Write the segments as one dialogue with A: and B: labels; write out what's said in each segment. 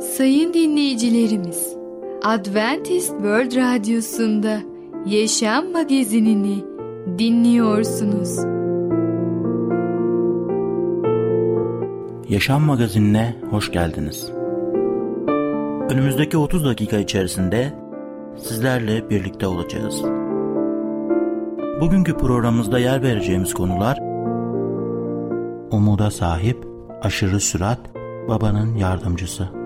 A: Sayın dinleyicilerimiz, Adventist World Radyosu'nda Yaşam Magazinini dinliyorsunuz.
B: Yaşam Magazinine hoş geldiniz. Önümüzdeki 30 dakika içerisinde sizlerle birlikte olacağız. Bugünkü programımızda yer vereceğimiz konular Umuda sahip, aşırı sürat, babanın yardımcısı.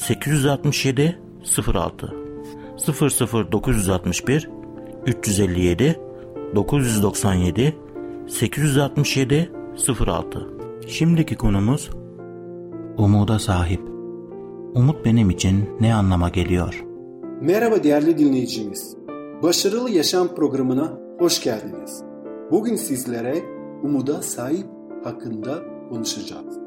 B: 867 06 00961 357 997 867 06 Şimdiki konumuz Umuda sahip. Umut benim için ne anlama geliyor?
C: Merhaba değerli dinleyicimiz. Başarılı Yaşam programına hoş geldiniz. Bugün sizlere umuda sahip hakkında konuşacağız.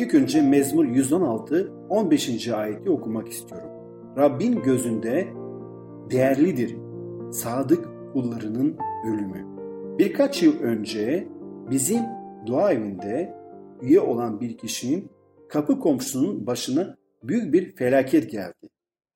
C: İlk önce Mezmur 116 15. ayeti okumak istiyorum. Rabbin gözünde değerlidir sadık kullarının ölümü. Birkaç yıl önce bizim dua evinde üye olan bir kişinin kapı komşusunun başına büyük bir felaket geldi.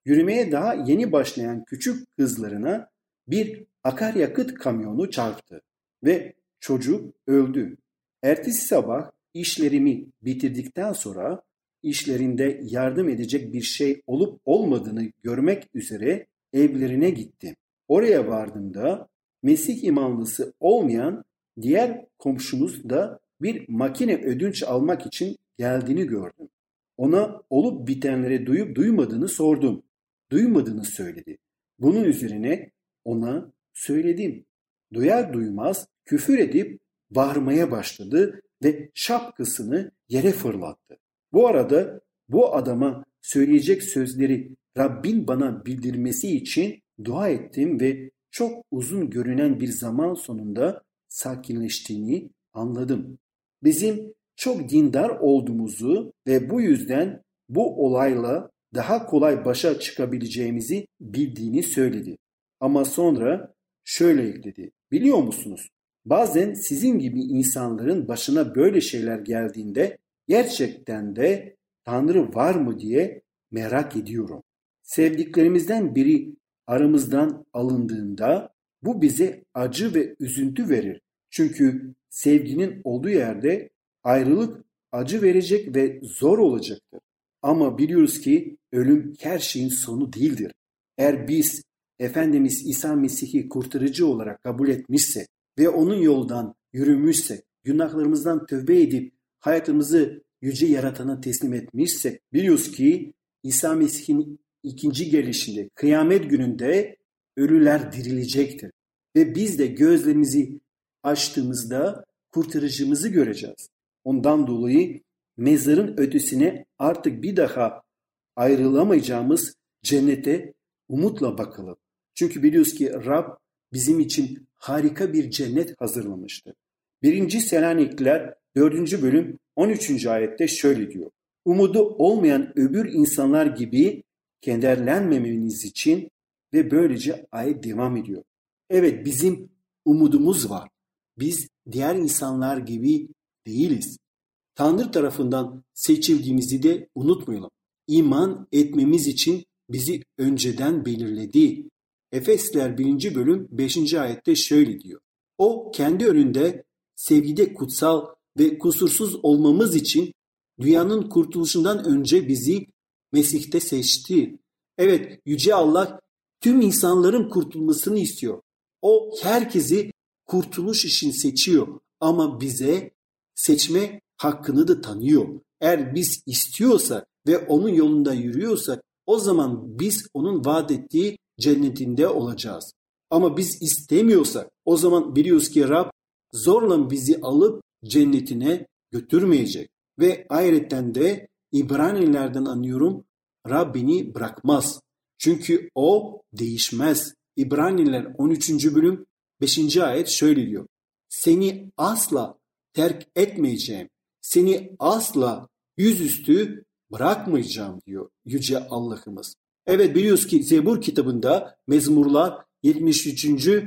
C: Yürümeye daha yeni başlayan küçük kızlarına bir akaryakıt kamyonu çarptı ve çocuk öldü. Ertesi sabah işlerimi bitirdikten sonra işlerinde yardım edecek bir şey olup olmadığını görmek üzere evlerine gittim. Oraya vardığımda Mesih imanlısı olmayan diğer komşumuz da bir makine ödünç almak için geldiğini gördüm. Ona olup bitenleri duyup duymadığını sordum. Duymadığını söyledi. Bunun üzerine ona söyledim. Duyar duymaz küfür edip bağırmaya başladı ve şapkasını yere fırlattı. Bu arada bu adama söyleyecek sözleri Rabbin bana bildirmesi için dua ettim ve çok uzun görünen bir zaman sonunda sakinleştiğini anladım. Bizim çok dindar olduğumuzu ve bu yüzden bu olayla daha kolay başa çıkabileceğimizi bildiğini söyledi. Ama sonra şöyle ekledi. Biliyor musunuz? Bazen sizin gibi insanların başına böyle şeyler geldiğinde gerçekten de Tanrı var mı diye merak ediyorum. Sevdiklerimizden biri aramızdan alındığında bu bize acı ve üzüntü verir. Çünkü sevginin olduğu yerde ayrılık acı verecek ve zor olacaktır. Ama biliyoruz ki ölüm her şeyin sonu değildir. Eğer biz Efendimiz İsa Mesih'i kurtarıcı olarak kabul etmişse ve onun yoldan yürümüşse, günahlarımızdan tövbe edip hayatımızı yüce yaratana teslim etmişse biliyoruz ki İsa Mesih'in ikinci gelişinde kıyamet gününde ölüler dirilecektir. Ve biz de gözlerimizi açtığımızda kurtarıcımızı göreceğiz. Ondan dolayı mezarın ötesine artık bir daha ayrılamayacağımız cennete umutla bakalım. Çünkü biliyoruz ki Rab bizim için harika bir cennet hazırlamıştı. Birinci Selanikliler 4. bölüm 13. ayette şöyle diyor. Umudu olmayan öbür insanlar gibi kederlenmemeniz için ve böylece ayet devam ediyor. Evet bizim umudumuz var. Biz diğer insanlar gibi değiliz. Tanrı tarafından seçildiğimizi de unutmayalım. İman etmemiz için bizi önceden belirledi. Efesler 1. bölüm 5. ayette şöyle diyor. O kendi önünde sevgide kutsal ve kusursuz olmamız için dünyanın kurtuluşundan önce bizi Mesih'te seçti. Evet Yüce Allah tüm insanların kurtulmasını istiyor. O herkesi kurtuluş için seçiyor ama bize seçme hakkını da tanıyor. Eğer biz istiyorsak ve onun yolunda yürüyorsak o zaman biz onun vaat ettiği cennetinde olacağız. Ama biz istemiyorsak o zaman biliyoruz ki Rab zorla bizi alıp cennetine götürmeyecek. Ve ayrıca de İbranilerden anlıyorum Rab beni bırakmaz. Çünkü o değişmez. İbraniler 13. bölüm 5. ayet şöyle diyor. Seni asla terk etmeyeceğim. Seni asla yüzüstü bırakmayacağım diyor Yüce Allah'ımız. Evet biliyoruz ki Zebur kitabında mezmurlar 73.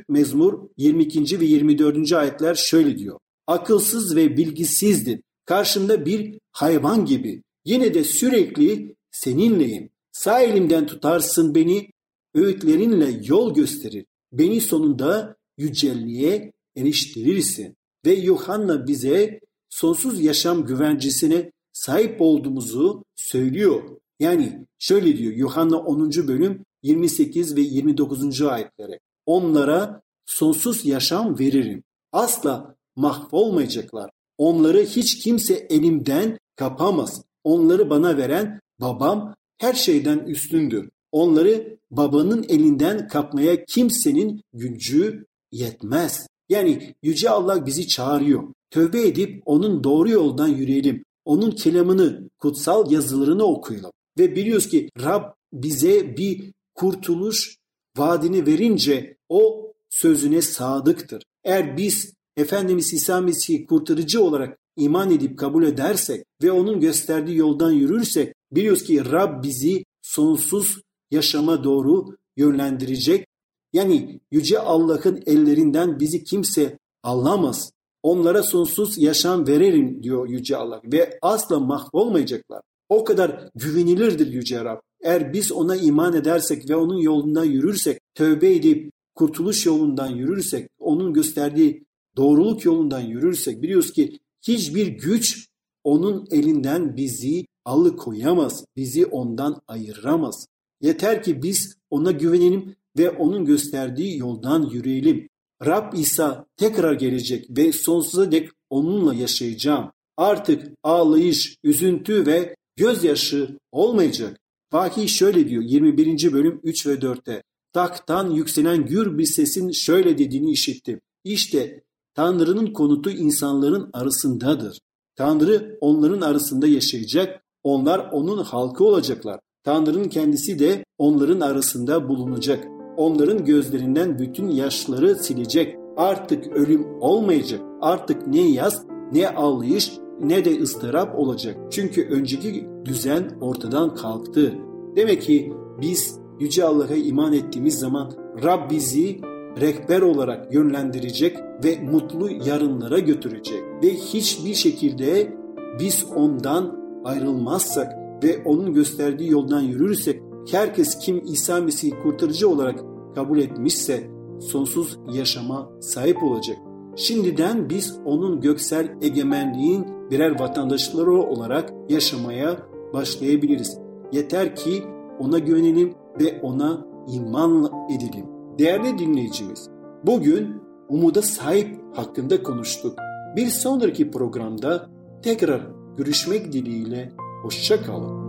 C: mezmur 22. ve 24. ayetler şöyle diyor. Akılsız ve bilgisizdir. Karşımda bir hayvan gibi. Yine de sürekli seninleyim. Sağ elimden tutarsın beni, öğütlerinle yol gösterir. Beni sonunda yücelliğe eriştirirsin. Ve Yuhanna bize sonsuz yaşam güvencesine sahip olduğumuzu söylüyor. Yani şöyle diyor Yuhanna 10. bölüm 28 ve 29. ayetlere. Onlara sonsuz yaşam veririm. Asla mahvolmayacaklar. Onları hiç kimse elimden kapamaz. Onları bana veren babam her şeyden üstündür. Onları babanın elinden kapmaya kimsenin gücü yetmez. Yani Yüce Allah bizi çağırıyor. Tövbe edip onun doğru yoldan yürüyelim. Onun kelamını, kutsal yazılarını okuyalım. Ve biliyoruz ki Rab bize bir kurtuluş vaadini verince o sözüne sadıktır. Eğer biz Efendimiz İsa Mesih'i kurtarıcı olarak iman edip kabul edersek ve onun gösterdiği yoldan yürürsek biliyoruz ki Rab bizi sonsuz yaşama doğru yönlendirecek. Yani Yüce Allah'ın ellerinden bizi kimse alamaz. Onlara sonsuz yaşam veririm diyor Yüce Allah ve asla mahvolmayacaklar. O kadar güvenilirdir Yüce Rab. Eğer biz ona iman edersek ve onun yolundan yürürsek, tövbe edip kurtuluş yolundan yürürsek, onun gösterdiği doğruluk yolundan yürürsek biliyoruz ki hiçbir güç onun elinden bizi alıkoyamaz, bizi ondan ayıramaz. Yeter ki biz ona güvenelim ve onun gösterdiği yoldan yürüyelim. Rab İsa tekrar gelecek ve sonsuza dek onunla yaşayacağım. Artık ağlayış, üzüntü ve gözyaşı olmayacak. Vahiy şöyle diyor 21. bölüm 3 ve 4'te. Taktan yükselen gür bir sesin şöyle dediğini işittim. İşte Tanrı'nın konutu insanların arasındadır. Tanrı onların arasında yaşayacak, onlar onun halkı olacaklar. Tanrı'nın kendisi de onların arasında bulunacak. Onların gözlerinden bütün yaşları silecek. Artık ölüm olmayacak. Artık ne yaz, ne ağlayış, ne de ıstırap olacak. Çünkü önceki düzen ortadan kalktı. Demek ki biz Yüce Allah'a iman ettiğimiz zaman Rab bizi rehber olarak yönlendirecek ve mutlu yarınlara götürecek. Ve hiçbir şekilde biz ondan ayrılmazsak ve onun gösterdiği yoldan yürürsek herkes kim İsa Mesih'i kurtarıcı olarak kabul etmişse sonsuz yaşama sahip olacak. Şimdiden biz onun göksel egemenliğin birer vatandaşları olarak yaşamaya başlayabiliriz. Yeter ki ona güvenelim ve ona iman edelim. Değerli dinleyicimiz, bugün umuda sahip hakkında konuştuk. Bir sonraki programda tekrar görüşmek dileğiyle hoşça kalın.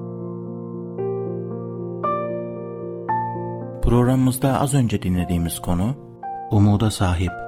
B: Programımızda az önce dinlediğimiz konu Umuda Sahip.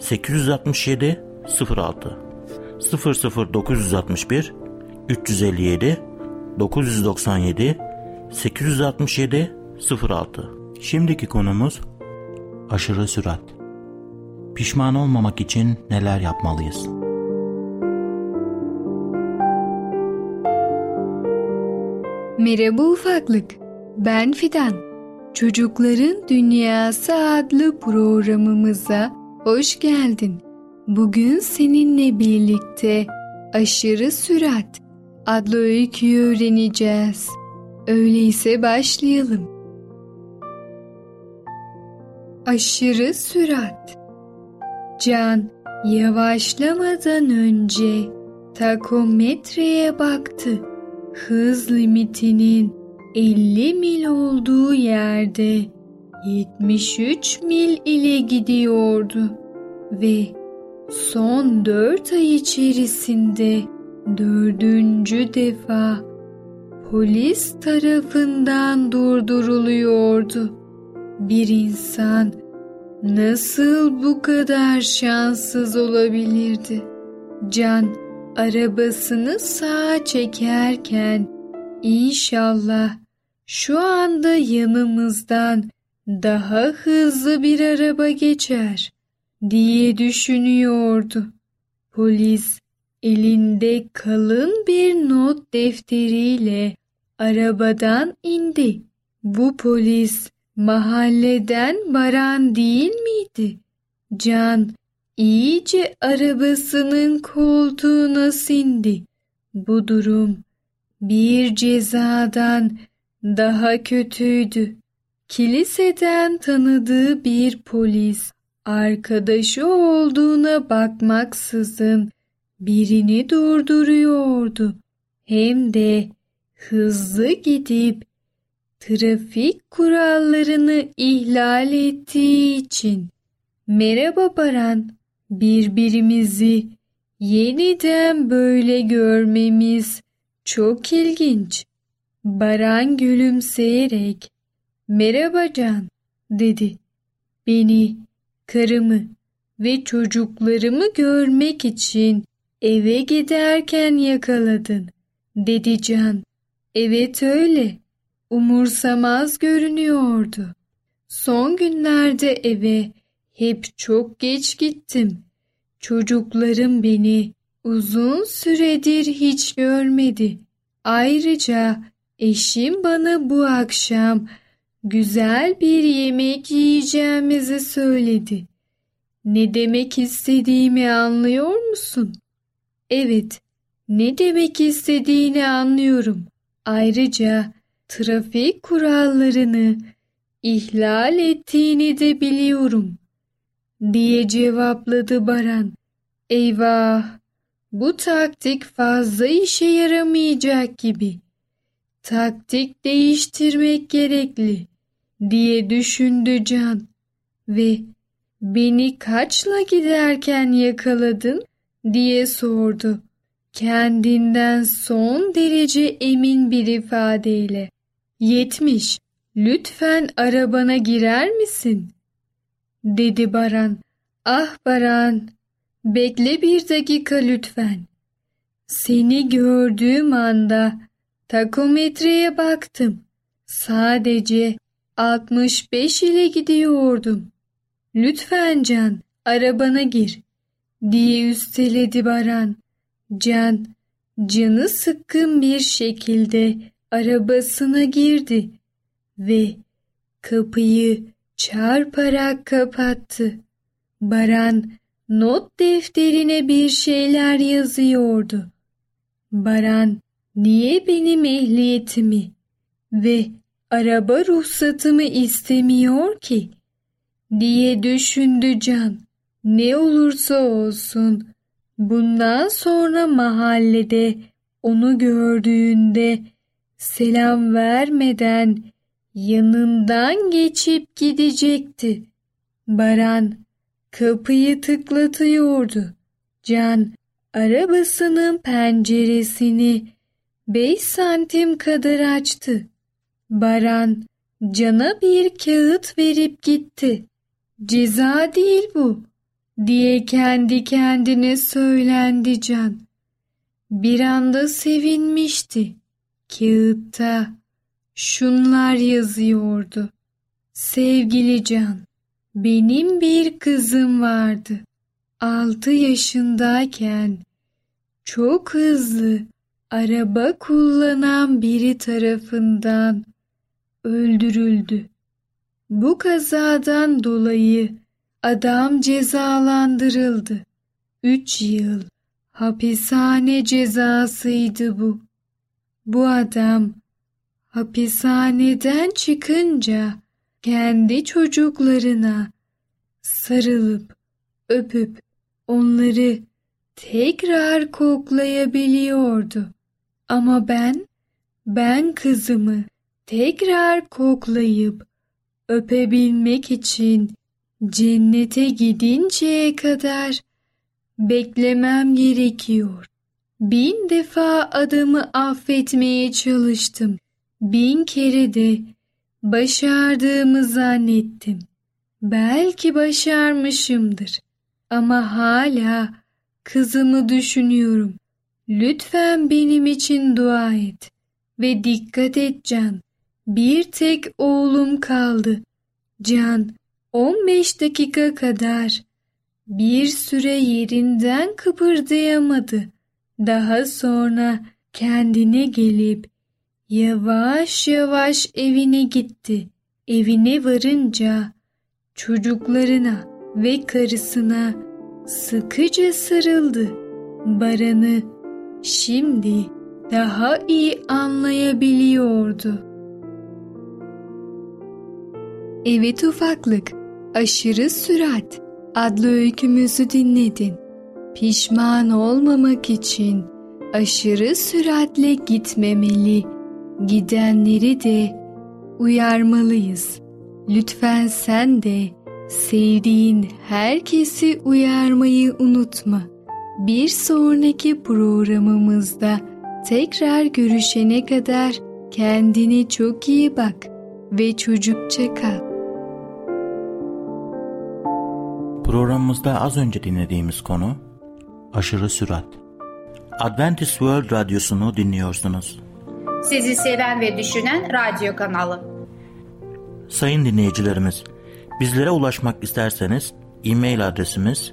B: 867 06 00961 357 997 867 06 Şimdiki konumuz aşırı sürat. Pişman olmamak için neler yapmalıyız?
A: Merhaba ufaklık. Ben Fidan. Çocukların Dünyası adlı programımıza hoş geldin. Bugün seninle birlikte aşırı sürat adlı öyküyü öğreneceğiz. Öyleyse başlayalım. aşırı sürat. Can yavaşlamadan önce takometreye baktı. Hız limitinin 50 mil olduğu yerde 73 mil ile gidiyordu ve son 4 ay içerisinde dördüncü defa polis tarafından durduruluyordu. Bir insan nasıl bu kadar şanssız olabilirdi? Can arabasını sağa çekerken inşallah şu anda yanımızdan daha hızlı bir araba geçer diye düşünüyordu. Polis elinde kalın bir not defteriyle arabadan indi. Bu polis mahalleden Baran değil miydi? Can iyice arabasının koltuğuna sindi. Bu durum bir cezadan daha kötüydü. Kiliseden tanıdığı bir polis arkadaşı olduğuna bakmaksızın birini durduruyordu. Hem de hızlı gidip trafik kurallarını ihlal ettiği için. Merhaba Baran, birbirimizi yeniden böyle görmemiz çok ilginç. Baran gülümseyerek, merhaba Can, dedi. Beni, karımı ve çocuklarımı görmek için eve giderken yakaladın, dedi Can. Evet öyle, umursamaz görünüyordu. Son günlerde eve hep çok geç gittim. Çocuklarım beni uzun süredir hiç görmedi. Ayrıca eşim bana bu akşam güzel bir yemek yiyeceğimizi söyledi. Ne demek istediğimi anlıyor musun? Evet, ne demek istediğini anlıyorum. Ayrıca trafik kurallarını ihlal ettiğini de biliyorum diye cevapladı Baran. Eyvah! Bu taktik fazla işe yaramayacak gibi. Taktik değiştirmek gerekli diye düşündü Can ve beni kaçla giderken yakaladın diye sordu. Kendinden son derece emin bir ifadeyle. Yetmiş. Lütfen arabana girer misin? dedi Baran. Ah Baran, bekle bir dakika lütfen. Seni gördüğüm anda takometreye baktım. Sadece 65 ile gidiyordum. Lütfen Can, arabana gir diye üsteledi Baran. Can, canı sıkkın bir şekilde arabasına girdi ve kapıyı çarparak kapattı. Baran not defterine bir şeyler yazıyordu. Baran niye benim ehliyetimi ve araba ruhsatımı istemiyor ki? diye düşündü Can. Ne olursa olsun bundan sonra mahallede onu gördüğünde selam vermeden yanından geçip gidecekti. Baran kapıyı tıklatıyordu. Can arabasının penceresini beş santim kadar açtı. Baran Can'a bir kağıt verip gitti. Ceza değil bu diye kendi kendine söylendi Can. Bir anda sevinmişti. Kağıtta şunlar yazıyordu. Sevgili Can, benim bir kızım vardı. Altı yaşındayken çok hızlı araba kullanan biri tarafından öldürüldü. Bu kazadan dolayı adam cezalandırıldı. Üç yıl hapishane cezasıydı bu. Bu adam hapishaneden çıkınca kendi çocuklarına sarılıp öpüp onları tekrar koklayabiliyordu. Ama ben, ben kızımı tekrar koklayıp öpebilmek için cennete gidinceye kadar beklemem gerekiyor. Bin defa adamı affetmeye çalıştım. Bin kere de başardığımı zannettim. Belki başarmışımdır. Ama hala kızımı düşünüyorum. Lütfen benim için dua et ve dikkat et Can. Bir tek oğlum kaldı. Can 15 dakika kadar bir süre yerinden kıpırdayamadı. Daha sonra kendine gelip yavaş yavaş evine gitti. Evine varınca çocuklarına ve karısına sıkıca sarıldı. Baran'ı şimdi daha iyi anlayabiliyordu. Evet ufaklık, aşırı sürat adlı öykümüzü dinledin. Pişman olmamak için aşırı süratle gitmemeli, gidenleri de uyarmalıyız. Lütfen sen de sevdiğin herkesi uyarmayı unutma. Bir sonraki programımızda tekrar görüşene kadar kendine çok iyi bak ve çocukça kal.
B: Programımızda az önce dinlediğimiz konu aşırı sürat. Adventist World Radyosu'nu dinliyorsunuz.
D: Sizi seven ve düşünen radyo kanalı.
B: Sayın dinleyicilerimiz, bizlere ulaşmak isterseniz e-mail adresimiz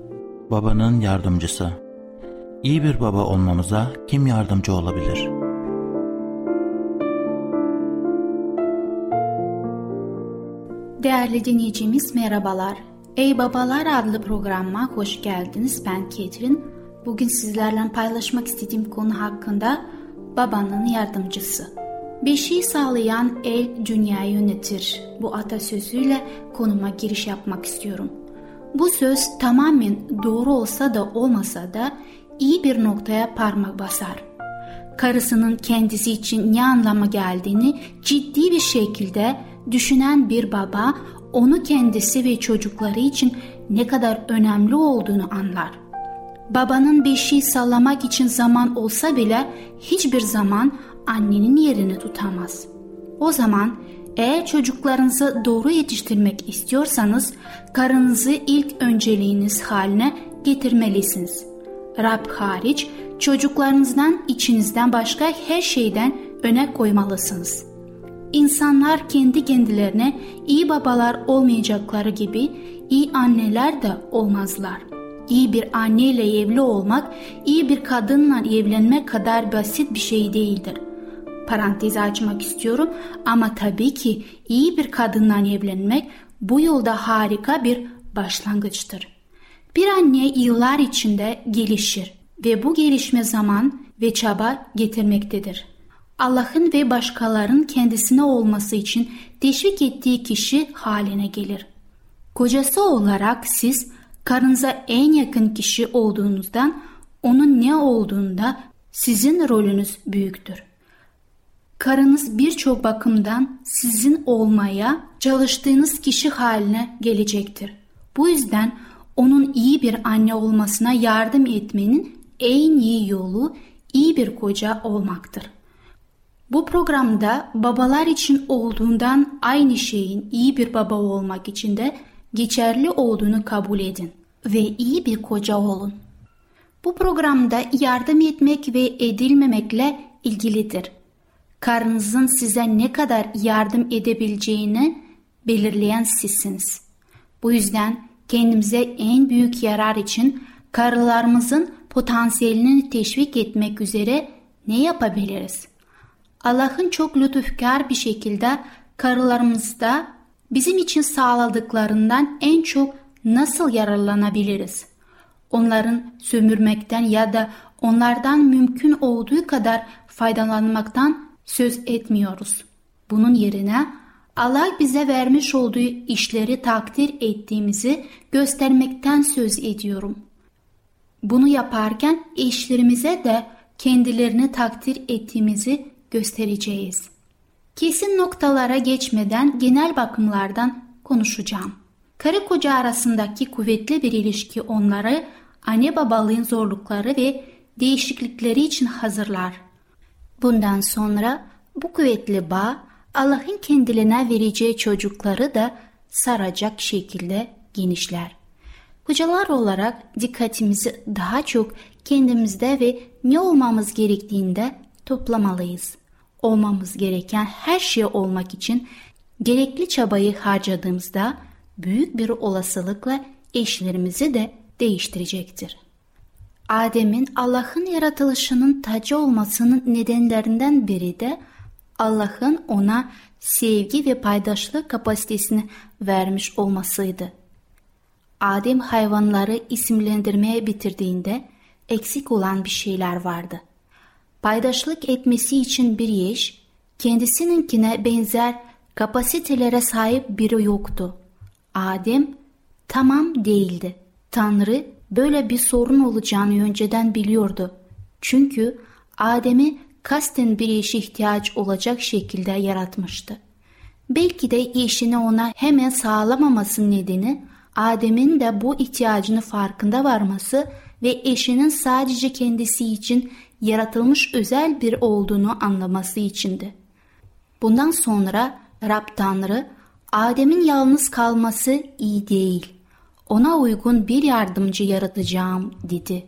B: babanın yardımcısı. İyi bir baba olmamıza kim yardımcı olabilir?
E: Değerli dinleyicimiz merhabalar. Ey Babalar adlı programıma hoş geldiniz. Ben Ketrin. Bugün sizlerle paylaşmak istediğim konu hakkında babanın yardımcısı. Bir şey sağlayan el dünyayı yönetir. Bu atasözüyle konuma giriş yapmak istiyorum. Bu söz tamamen doğru olsa da olmasa da iyi bir noktaya parmak basar. Karısının kendisi için ne anlama geldiğini ciddi bir şekilde düşünen bir baba onu kendisi ve çocukları için ne kadar önemli olduğunu anlar. Babanın bir şey sağlamak için zaman olsa bile hiçbir zaman annenin yerini tutamaz. O zaman eğer çocuklarınızı doğru yetiştirmek istiyorsanız karınızı ilk önceliğiniz haline getirmelisiniz. Rab hariç çocuklarınızdan içinizden başka her şeyden öne koymalısınız. İnsanlar kendi kendilerine iyi babalar olmayacakları gibi iyi anneler de olmazlar. İyi bir anneyle evli olmak, iyi bir kadınla evlenmek kadar basit bir şey değildir. Parantezi açmak istiyorum ama tabii ki iyi bir kadınla evlenmek bu yolda harika bir başlangıçtır. Bir anne yıllar içinde gelişir ve bu gelişme zaman ve çaba getirmektedir. Allah'ın ve başkalarının kendisine olması için teşvik ettiği kişi haline gelir. Kocası olarak siz karınıza en yakın kişi olduğunuzdan onun ne olduğunda sizin rolünüz büyüktür. Karınız birçok bakımdan sizin olmaya çalıştığınız kişi haline gelecektir. Bu yüzden onun iyi bir anne olmasına yardım etmenin en iyi yolu iyi bir koca olmaktır. Bu programda babalar için olduğundan aynı şeyin iyi bir baba olmak için de geçerli olduğunu kabul edin ve iyi bir koca olun. Bu programda yardım etmek ve edilmemekle ilgilidir. Karınızın size ne kadar yardım edebileceğini belirleyen sizsiniz. Bu yüzden kendimize en büyük yarar için karılarımızın potansiyelini teşvik etmek üzere ne yapabiliriz? Allah'ın çok lütufkar bir şekilde karılarımızda bizim için sağladıklarından en çok nasıl yararlanabiliriz? Onların sömürmekten ya da onlardan mümkün olduğu kadar faydalanmaktan söz etmiyoruz. Bunun yerine Allah bize vermiş olduğu işleri takdir ettiğimizi göstermekten söz ediyorum. Bunu yaparken eşlerimize de kendilerini takdir ettiğimizi göstereceğiz. Kesin noktalara geçmeden genel bakımlardan konuşacağım. Karı koca arasındaki kuvvetli bir ilişki onları anne babalığın zorlukları ve değişiklikleri için hazırlar. Bundan sonra bu kuvvetli bağ Allah'ın kendilerine vereceği çocukları da saracak şekilde genişler. Kocalar olarak dikkatimizi daha çok kendimizde ve ne olmamız gerektiğinde toplamalıyız. Olmamız gereken her şey olmak için gerekli çabayı harcadığımızda büyük bir olasılıkla eşlerimizi de değiştirecektir. Adem'in Allah'ın yaratılışının tacı olmasının nedenlerinden biri de Allah'ın ona sevgi ve paydaşlık kapasitesini vermiş olmasıydı. Adem hayvanları isimlendirmeye bitirdiğinde eksik olan bir şeyler vardı. Paydaşlık etmesi için bir eş, kendisininkine benzer kapasitelere sahip biri yoktu. Adem tamam değildi. Tanrı böyle bir sorun olacağını önceden biliyordu. Çünkü Adem'i kasten bir işe ihtiyaç olacak şekilde yaratmıştı. Belki de işini ona hemen sağlamaması nedeni Adem'in de bu ihtiyacını farkında varması ve eşinin sadece kendisi için yaratılmış özel bir olduğunu anlaması içindi. Bundan sonra Rab Tanrı Adem'in yalnız kalması iyi değil. Ona uygun bir yardımcı yaratacağım dedi.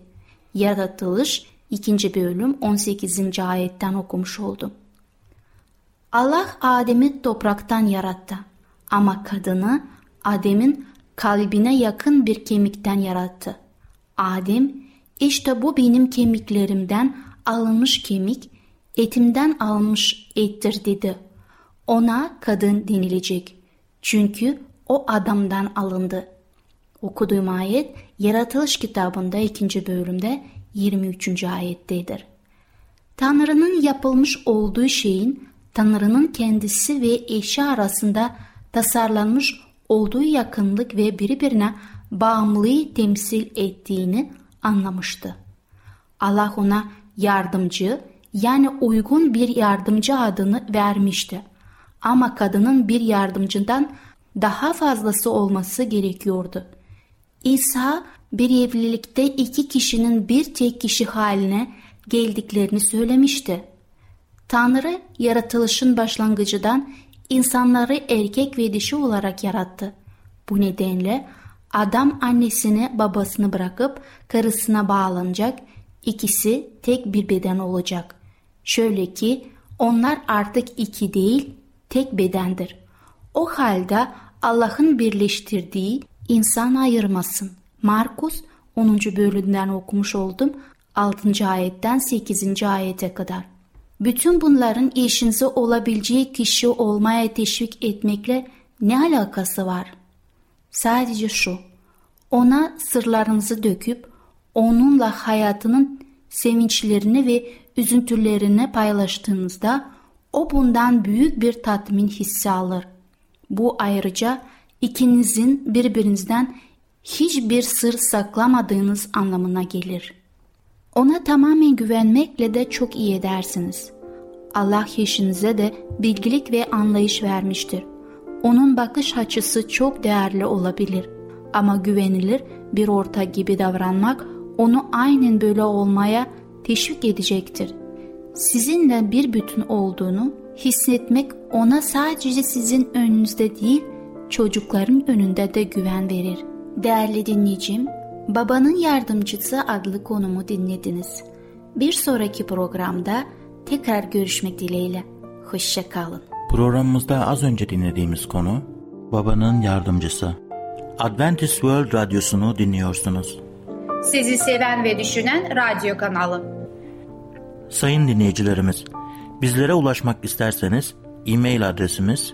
E: Yaratılış 2. bölüm 18. ayetten okumuş oldum. Allah Adem'i topraktan yarattı ama kadını Adem'in kalbine yakın bir kemikten yarattı. Adem, işte bu benim kemiklerimden alınmış kemik, etimden almış ettir dedi. Ona kadın denilecek. Çünkü o adamdan alındı. Okuduğum ayet Yaratılış kitabında 2. bölümde 23. ayettedir. Tanrı'nın yapılmış olduğu şeyin Tanrı'nın kendisi ve eşi arasında tasarlanmış olduğu yakınlık ve birbirine bağımlılığı temsil ettiğini anlamıştı. Allah ona yardımcı yani uygun bir yardımcı adını vermişti. Ama kadının bir yardımcından daha fazlası olması gerekiyordu. İsa bir evlilikte iki kişinin bir tek kişi haline geldiklerini söylemişti. Tanrı yaratılışın başlangıcından insanları erkek ve dişi olarak yarattı. Bu nedenle adam annesini babasını bırakıp karısına bağlanacak, ikisi tek bir beden olacak. Şöyle ki onlar artık iki değil tek bedendir. O halde Allah'ın birleştirdiği insan ayırmasın. Markus 10. bölümden okumuş oldum 6. ayetten 8. ayete kadar. Bütün bunların eşinize olabileceği kişi olmaya teşvik etmekle ne alakası var? Sadece şu, ona sırlarınızı döküp onunla hayatının sevinçlerini ve üzüntülerini paylaştığınızda o bundan büyük bir tatmin hissi alır. Bu ayrıca ikinizin birbirinizden hiçbir sır saklamadığınız anlamına gelir. Ona tamamen güvenmekle de çok iyi edersiniz. Allah eşinize de bilgilik ve anlayış vermiştir. Onun bakış açısı çok değerli olabilir ama güvenilir bir orta gibi davranmak onu aynen böyle olmaya teşvik edecektir. Sizinle bir bütün olduğunu hissetmek ona sadece sizin önünüzde değil, çocukların önünde de güven verir. Değerli dinleyicim, Babanın Yardımcısı adlı konumu dinlediniz. Bir sonraki programda tekrar görüşmek dileğiyle. Hoşçakalın.
B: Programımızda az önce dinlediğimiz konu babanın yardımcısı. Adventist World Radyosu'nu dinliyorsunuz.
D: Sizi seven ve düşünen radyo kanalı.
B: Sayın dinleyicilerimiz, bizlere ulaşmak isterseniz e-mail adresimiz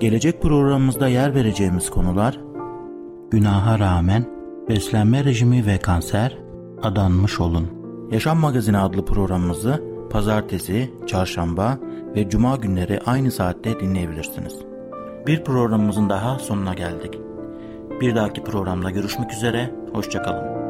B: Gelecek programımızda yer vereceğimiz konular Günaha rağmen beslenme rejimi ve kanser adanmış olun. Yaşam Magazini adlı programımızı pazartesi, çarşamba ve cuma günleri aynı saatte dinleyebilirsiniz. Bir programımızın daha sonuna geldik. Bir dahaki programda görüşmek üzere, hoşçakalın.